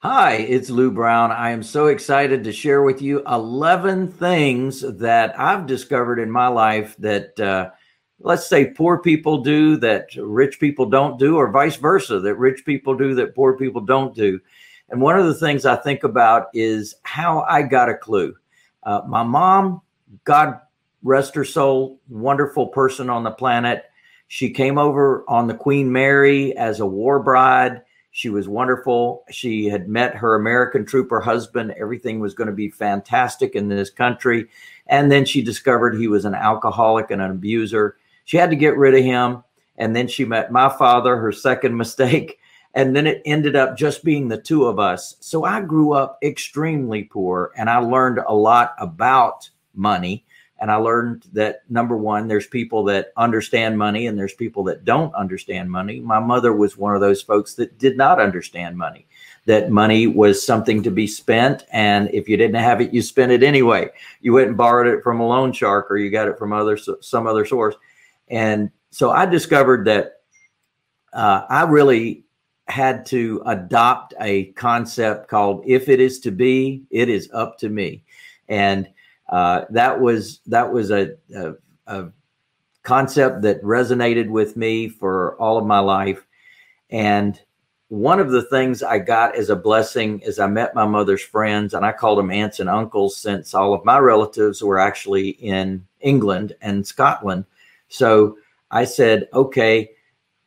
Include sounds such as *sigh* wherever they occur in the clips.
Hi, it's Lou Brown. I am so excited to share with you 11 things that I've discovered in my life that, uh, let's say, poor people do that rich people don't do, or vice versa, that rich people do that poor people don't do. And one of the things I think about is how I got a clue. Uh, my mom, God rest her soul, wonderful person on the planet. She came over on the Queen Mary as a war bride she was wonderful. She had met her American trooper husband. Everything was going to be fantastic in this country. And then she discovered he was an alcoholic and an abuser. She had to get rid of him. And then she met my father, her second *laughs* mistake. And then it ended up just being the two of us. So I grew up extremely poor and I learned a lot about money and I learned that number one, there's people that understand money and there's people that don't understand money. My mother was one of those folks that did not understand money, that money was something to be spent. And if you didn't have it, you spent it anyway. You went and borrowed it from a loan shark or you got it from other, some other source. And so I discovered that uh, I really had to adopt a concept called if it is to be, it is up to me. And uh, that was that was a, a, a, concept that resonated with me for all of my life. And one of the things I got as a blessing is I met my mother's friends, and I called them aunts and uncles since all of my relatives were actually in England and Scotland. So I said, okay,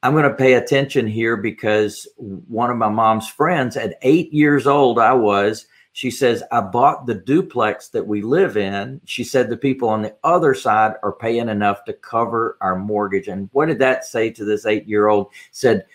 I'm going to pay attention here because one of my mom's friends at eight years old, I was, she says, I bought the duplex that we live in. She said the people on the other side are paying enough to cover our mortgage. And what did that say to this eight year old? Said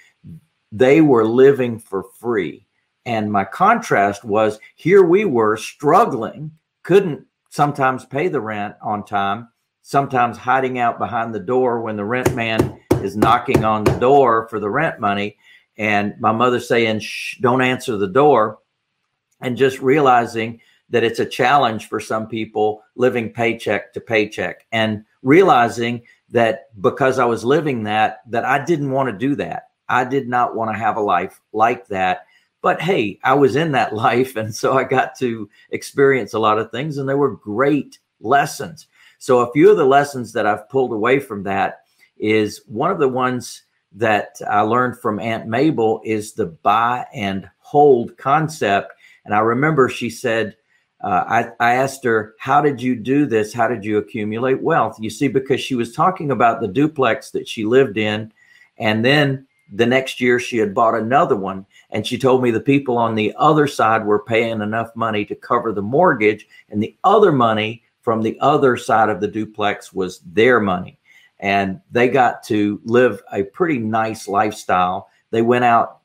they were living for free. And my contrast was here we were struggling, couldn't sometimes pay the rent on time, sometimes hiding out behind the door when the rent man is knocking on the door for the rent money. And my mother saying, Shh, don't answer the door and just realizing that it's a challenge for some people living paycheck to paycheck and realizing that because I was living that that I didn't want to do that. I did not want to have a life like that. But hey, I was in that *laughs* life and so I got to experience a lot of things and they were great lessons. So a few of the lessons that I've pulled away from that is one of the ones that I learned from Aunt Mabel is the buy and hold concept and I remember she said, uh, I, I asked her, How did you do this? How did you accumulate wealth? You see, because she was talking about the duplex that she lived in. And then the next year she had bought another one. And she told me the people on the other side were paying enough money to cover the mortgage. And the other money from the other side of the duplex was their money. And they got to live a pretty nice lifestyle. They went out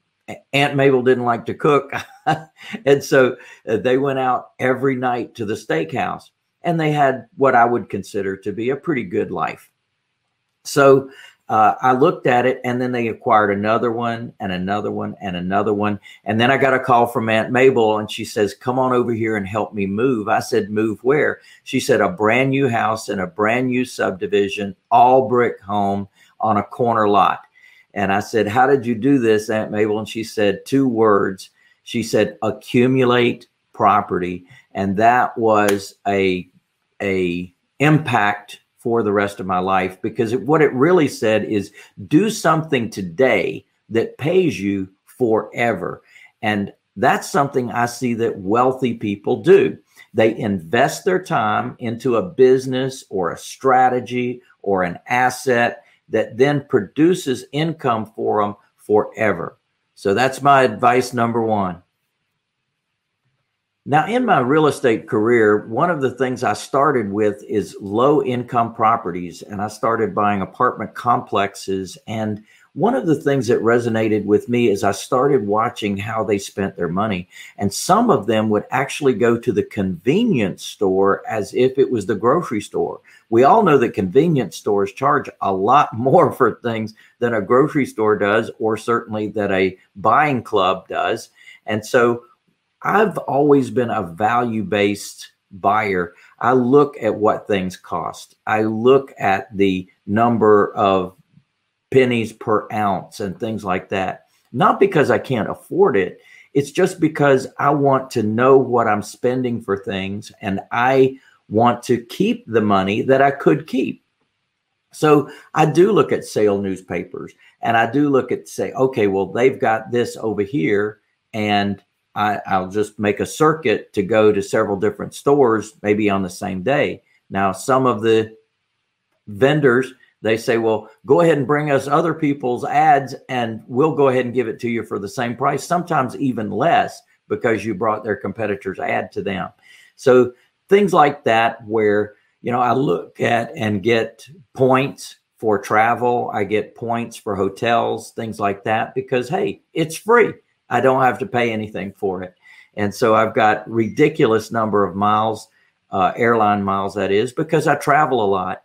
Aunt Mabel didn't like to cook. *laughs* and so uh, they went out every night to the steakhouse and they had what I would consider to be a pretty good life. So uh, I looked at it and then they acquired another one and another one and another one. And then I got a call from Aunt Mabel and she says, Come on over here and help me move. I said, Move where? She said, A brand new house in a brand new subdivision, all brick home on a corner lot. And I said, How did you do this, Aunt Mabel? And she said, Two words. She said, Accumulate property. And that was a, a impact for the rest of my life because it, what it really said is do something today that pays you forever. And that's something I see that wealthy people do. They invest their time into a business or a strategy or an asset that then produces income for them forever. So that's my advice number one. Now, in my real estate career, one of the things I started with is low income properties, and I started buying apartment complexes. And one of the things that resonated with me is I started watching how they spent their money. And some of them would actually go to the convenience store as if it was the grocery store. We all know that convenience stores charge a lot *laughs* more for things than a grocery store does, or certainly that a buying club does. And so I've always been a value based buyer. I look at what things cost, I look at the number of pennies per ounce and things like that. Not because I can't afford it, It's just because I want to know what I'm spending for things and I want to keep the money that I could keep. So I do look at sale newspapers and I do look at say, okay, well, they've got this over here and I, I'll just make a circuit to go to several different stores, maybe on the same day. Now, some of the vendors they say, well, go ahead and bring us other people's ads and we'll go ahead and give it to you for the same price, sometimes even less because you brought their competitor's ad to them. So things like that, where, you know, I look at and get points for travel, I get points for hotels, things like that, because hey, it's free. I don't have to pay anything for it. And so I've got ridiculous number of miles, uh, airline miles, that is, because I travel a lot.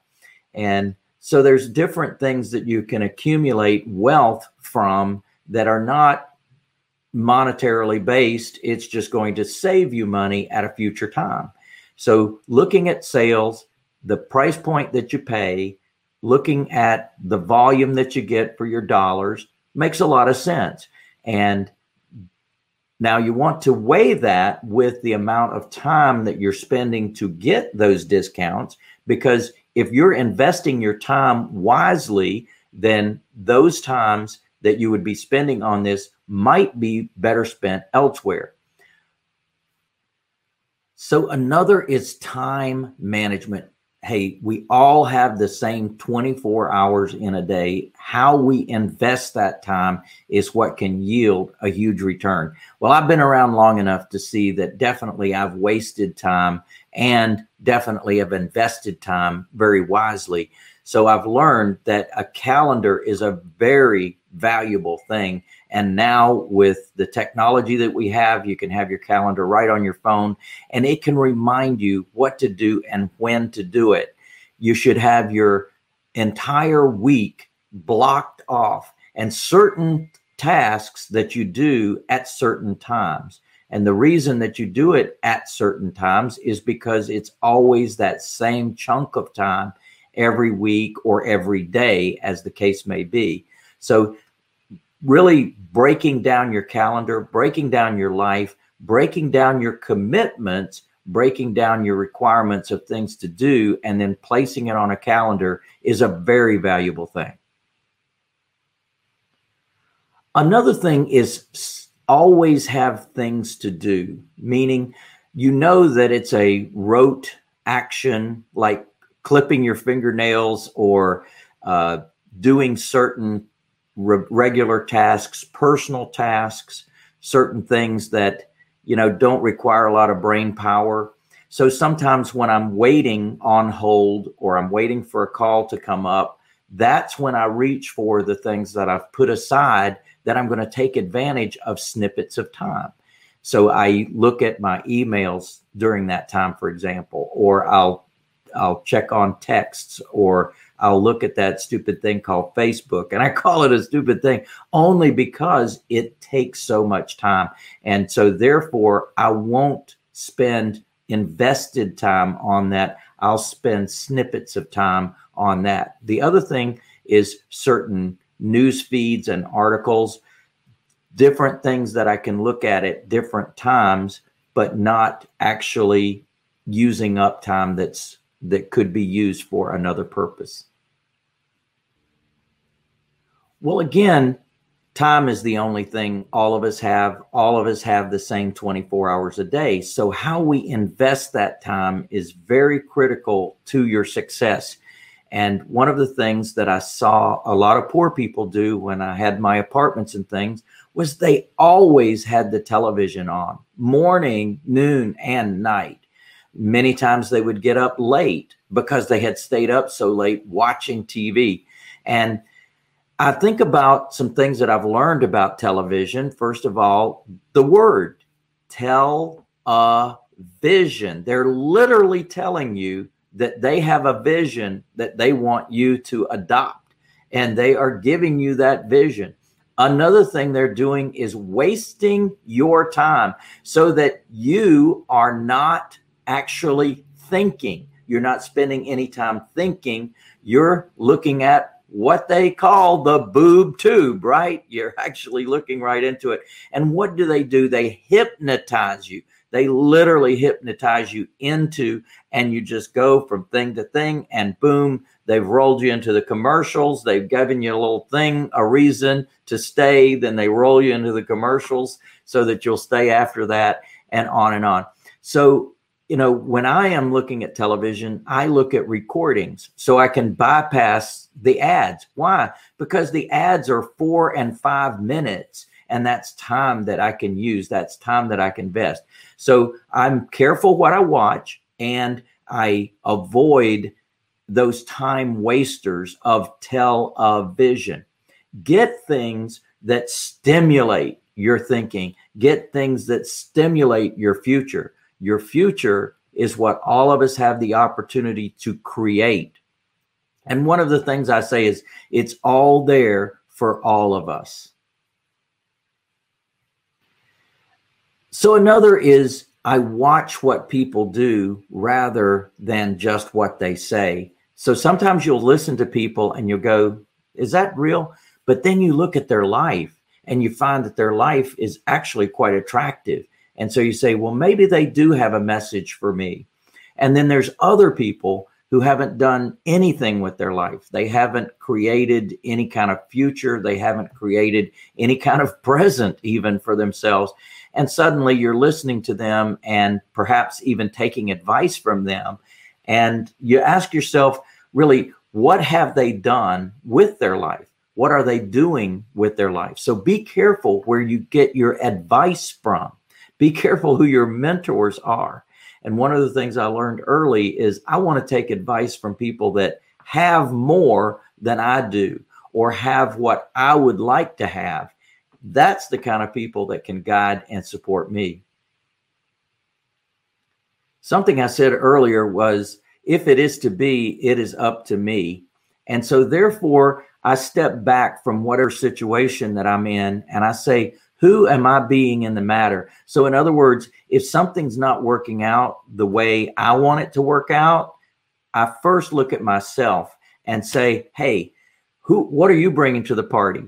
And so there's different things that you can accumulate wealth from that are not monetarily based. It's just going to save you money at a future time. So looking at sales, the price point that you pay, looking at the volume that you get for your dollars makes a lot of sense. And now you want to weigh that with the amount of time that you're spending to get those discounts because if you're investing your time wisely, then those times that you would be spending on this might be better spent elsewhere. So, another is time management hey, we all have the same 24 hours in a day. How we invest that time is what can yield a huge return. Well, I've been around long enough to see that definitely I've wasted time and definitely have invested time very wisely. So I've learned that a calendar is a very valuable thing. And now with the technology that we have, you can have your calendar right on your phone and it can remind you what to do and when to do it. You should have your entire week blocked off and certain tasks that you do at certain times. And the reason that you do it at certain times is because it's always that same chunk of time every week or every day, as the case may be. So really breaking down your calendar, breaking down your life, breaking down your commitments, breaking down your requirements of things to do, and then placing it on a calendar is a very valuable thing. Another thing is always have things to do, meaning you know that it's a rote action like clipping your fingernails or uh, doing certain re- regular tasks, personal tasks, certain things that you know don't require a lot of brain power. So sometimes when I'm waiting on hold or I'm waiting for a call to come up, that's when I reach for the things that I've put aside that I'm going to take advantage of snippets of time. So I look at my emails during that time, for example, or I'll I'll check on texts or I'll look at that stupid thing called Facebook. And I *laughs* call it a stupid thing only because it takes so much time. And so, therefore, I won't spend invested time on that. I'll spend snippets of time on that. The other thing is certain news feeds and articles, different things that I can look at at different times, but not actually using up time that's that could be used for another purpose? Well, again, time is the only thing all of us have. All of us have the same 24 hours a day. So, how we invest that time is very critical to your success. And one of the things that I saw a lot of poor people do when I had my apartments and things was they always had the television on morning, noon, and night. Many times they would get up late because they had stayed up so late watching TV. And I think about some things that I've learned about television. First of all, the word tell a vision. They're literally telling you that they have a vision that they want you to adopt, and they are giving you that vision. Another thing they're doing is wasting your time so that you are not actually thinking. You're not spending any time thinking. You're looking at what they call the boob tube, right? You're *laughs* actually looking right into it. And what do they do? They hypnotize you. They literally hypnotize you into, and you just go from thing to thing, and boom, they've rolled you into the commercials. They've given you a little thing, a reason to stay. Then they roll you into the commercials so that you'll stay after that, and on and on. So, you know, when I am looking at television, I look at recordings so I can bypass the ads. Why? Because the ads are four and five minutes and that's time that I can use. That's time that I can invest. So I'm careful what I watch and I avoid those time wasters of television. Get things that stimulate your thinking, get things that stimulate your future. Your future is what all of us have the opportunity to create. And one of the things I say is it's all there for all of us. So another is I watch what people do rather than just what they say. So sometimes you'll listen to people and you'll go, is that real? But then you look at their life and you find that their life is actually quite attractive. And so you say, well, maybe they do have a message for me. And then there's other people who haven't done anything with their life. They haven't created any kind of future. They haven't created any kind of *laughs* present even for themselves. And suddenly you're listening to them and perhaps even taking advice from them. And you ask yourself, really, what have they done with their life? What are they doing with their life? So be careful where you get your advice from. Be careful who your mentors are. And one of the things I learned early is I want to take advice from people that have more than I do or have what I would like to have that's the kind of people that can guide and support me. Something I said earlier was if it is to be, it is up to me. And so, therefore, I step back from whatever situation that I'm in and I say, who am I being in the matter? So, in other words, if something's not working out the way I want it to work out, I first look at myself and say, hey, who, what are you bringing to the party?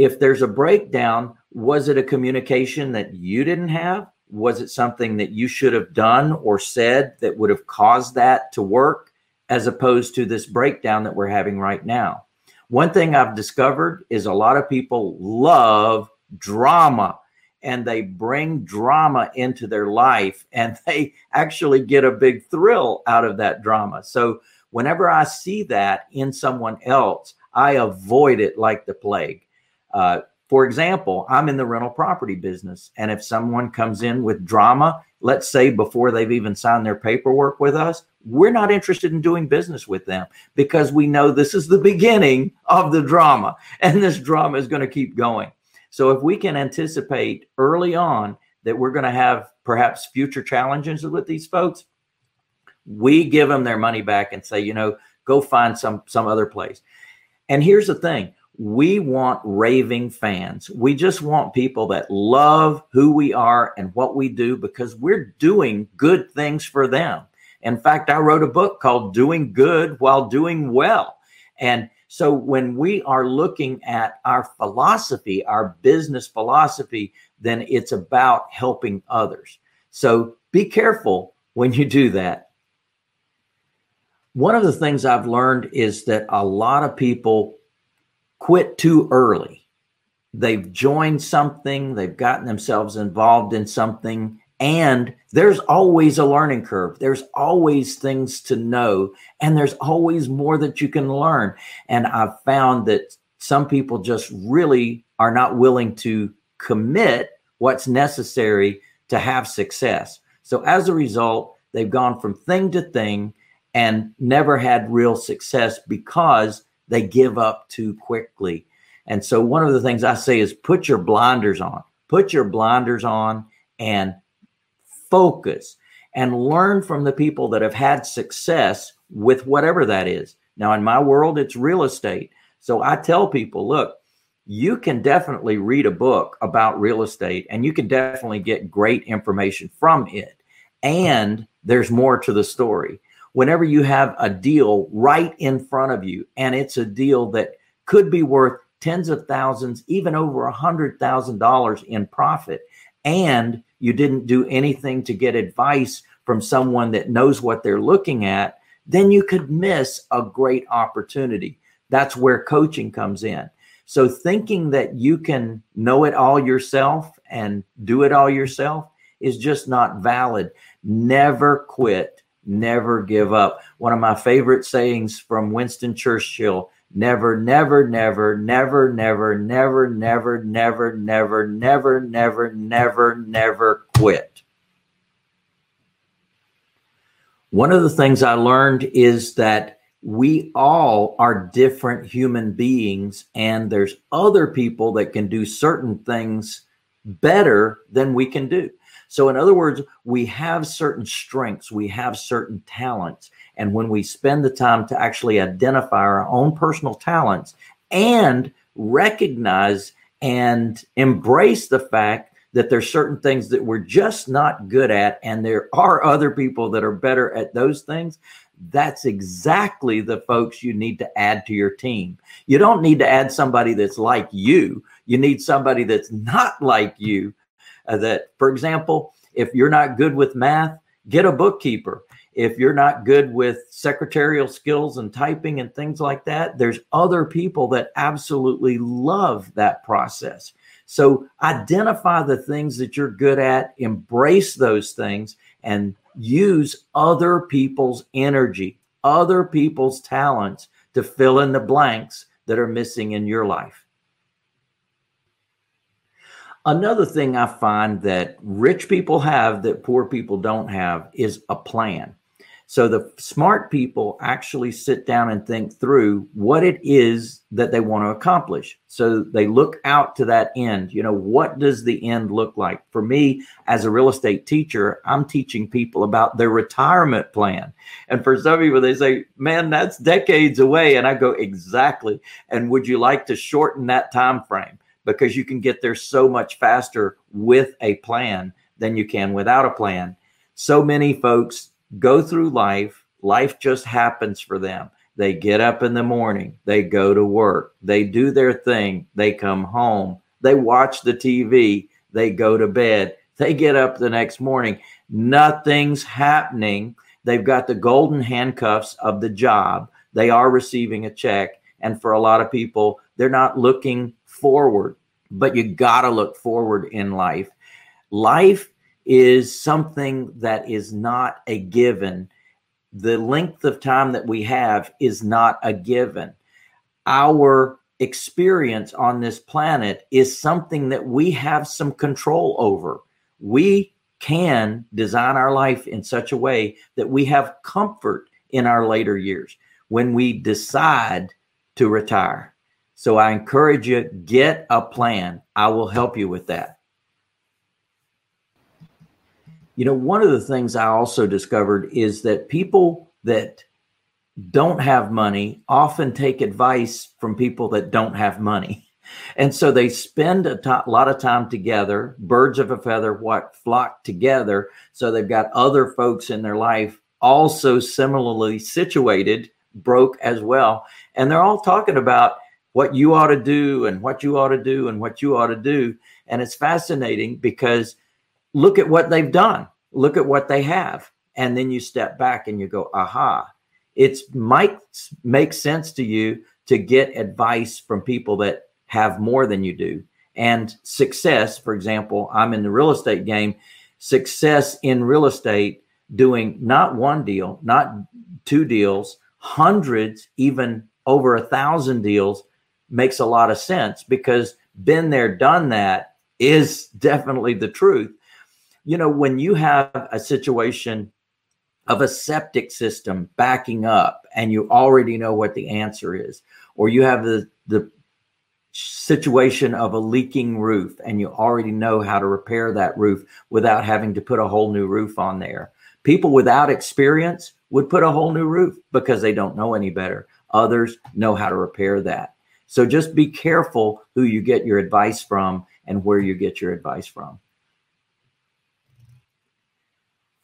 if there's a breakdown, was it a communication that you didn't have? Was it something that you should have done or said that would have caused that to work, as opposed to this breakdown that we're having right now? One thing I've discovered is a lot of people love drama and they bring drama into their life *laughs* and they actually get a big thrill out of that drama. So, whenever I see that in someone else, I avoid it like the plague. Uh, for example, I'm in the rental property business. And if someone comes in with drama, let's say before they've even signed their paperwork with us, we're not interested in doing business with them because we know this is the beginning of the drama *laughs* and this drama is going to keep going. So if we can anticipate early on that we're going to have perhaps future challenges with these folks, we give them their money back and say, you know, go find some some other place. And here's the thing we want raving fans. We just want people that love who we are and what we do because we're doing good things for them. In fact, I wrote a book called Doing Good While Doing Well. And so when we are looking at our philosophy, our business philosophy, then it's about helping others. So be careful when you do that. One of the things I've learned is that a lot of people quit too early. They've joined something, they've gotten themselves involved in something, and there's always a learning curve. There's always things to know, and there's always more that you can learn. And I've found that some people just really are not willing to commit what's necessary to have success. So as a result, they've gone from thing to thing and never had real success because they give up too quickly. And so, one of the things I say is put your blinders on, put your blinders on and focus and learn from the people that have had success with whatever that is. Now, in my world, it's real estate. So I tell people, look, you can definitely read a book about real estate and you can definitely get great information from it. And there's more to the story whenever you have a deal right in front of you and it's a deal that could be worth tens of thousands, even over a hundred thousand dollars in profit. And you didn't do anything to get advice from someone that knows what they're looking at, then you could miss a great opportunity. That's where coaching comes in. So thinking that you can know it all yourself and do it all yourself is just not valid. Never quit, never give up. One of my favorite sayings from Winston Churchill never, never, never, never, never, never, never, never, never, never, never, never, never quit. One of the things I learned is that we all are different human beings, and there's other people that can do certain things better than we can do. So, in other words, we have certain strengths, we have certain talents. And when we spend the time to actually identify our own personal talents and recognize and embrace the fact that there's certain things that we're just not good at, and there are *laughs* other people that are better at those things, that's exactly the folks you need to add to your team. You don't need to add somebody that's like you. You need somebody that's not like you. Uh, that, for example, if you're not good with math, get a bookkeeper. If you're not good with secretarial skills and typing and things like that, there's other people that absolutely love that process. So identify the things that you're good at, embrace those things, and use other people's energy, other people's talents to fill in the blanks that are missing in your life. Another thing I find that rich people have that poor people don't have is a plan. So the smart people actually sit down and think through what it is that they want to accomplish. So they look out to that end. You know, what does the end look like? For me, as a real estate teacher, I'm teaching people about their retirement plan. And for some people, they say, man, that's decades away. And I go, exactly. And would you like to shorten that time frame? Because you can get there so much faster with a plan than you can without a plan. So many folks go through life. Life just happens for them. They get up in the morning, they go to work, they do their thing, they come home, they watch the TV, they go to bed, they get up the next morning. Nothing's happening. They've got the golden handcuffs of the job. They are receiving a check. And for a lot of people, they're not looking forward, but you got to look forward in life. Life is something that is not a given. The length of time that we have is not a given. Our experience on this planet is something that we have some control over. We can design our life in such a way that we have comfort in our later years when we decide to retire. So I encourage you get a plan. I will help you with that. You know, one of the things I also discovered is that people that don't have money often take advice from people that don't have money. *laughs* And so they spend a lot of time together, birds of a feather, what flock together. So they've got other folks in their life also similarly situated, broke as well. And they're all talking about what you ought to do and what you ought to do and what you ought to do. And it's fascinating because look at what they've done. Look at what they have. And then you step back and you go, aha, it might make sense to you to get advice from people that have more than you do. And success, for example, I'm in the real estate game. Success in real estate, doing not one deal, not two deals, hundreds, even over a thousand deals makes a lot of sense because been there, done that is definitely the truth you know, when you have a situation of a septic system backing up and you already know what the answer is, or you have the, the situation of a leaking roof and you already know how to repair that roof without having to put a whole new roof on there. People without experience would put a whole new roof because they don't know any better. Others know how to repair that. So just be careful who you get your advice from and where you get your advice from.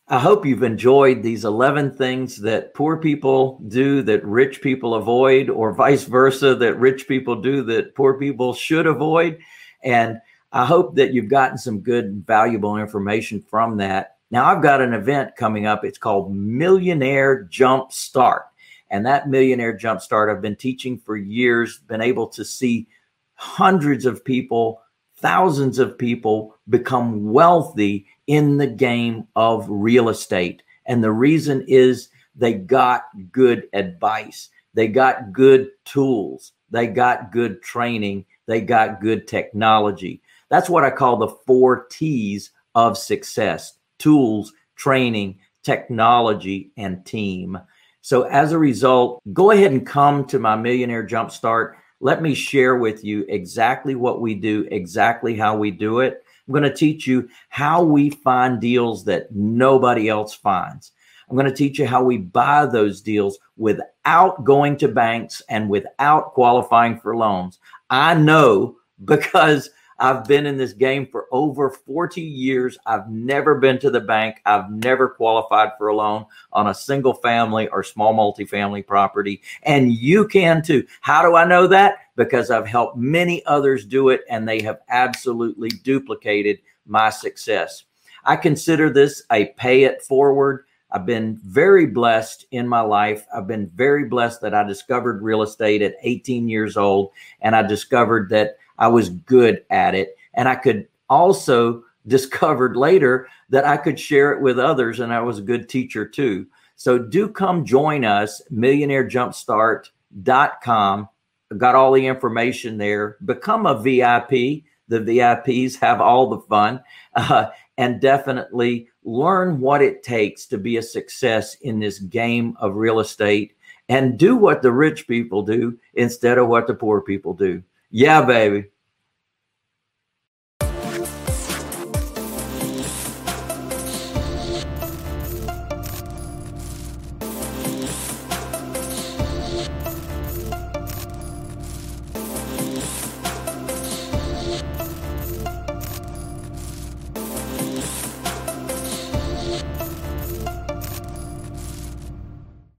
I hope you've enjoyed these 11 things that poor people do that rich people avoid, or vice versa, that rich people do that poor people should avoid. And I hope that you've gotten some good, valuable information from that. Now, I've got an event coming up. It's called Millionaire Jump Start. And that Millionaire jumpstart I've been teaching for years, been able to see hundreds of people, thousands of people become wealthy in the game of real estate. And the reason is they got good advice, they got good tools, they got good training, they got good technology. That's what I call the four T's of success tools, training, technology, and team. So, as a result, go ahead and come to my Millionaire Jumpstart. Let me share with you exactly what we do, exactly how we do it. I'm going to teach you how we find deals that nobody else finds. I'm going to teach you how we buy those deals without going to banks and without qualifying for loans. I know because I've been in this game for over 40 years. I've never been to the bank. I've never qualified for a loan on a single family or small multifamily property. And you can too. How do I know that? Because I've helped many others do it and they have absolutely duplicated my success. I consider this a pay it forward. I've been very blessed in my life. I've been very blessed that I discovered real estate at 18 years old and I discovered that I was good at it. And I could also *laughs* discovered later that I could share it with others and I was a good teacher too. So do come join us, millionairejumpstart.com. Got all the information there. Become a VIP. The VIPs have all the fun *laughs* uh, and definitely learn what it takes to be a success in this game of real estate and do what the rich people do instead of what the poor people do. Yeah, baby.